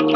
うん。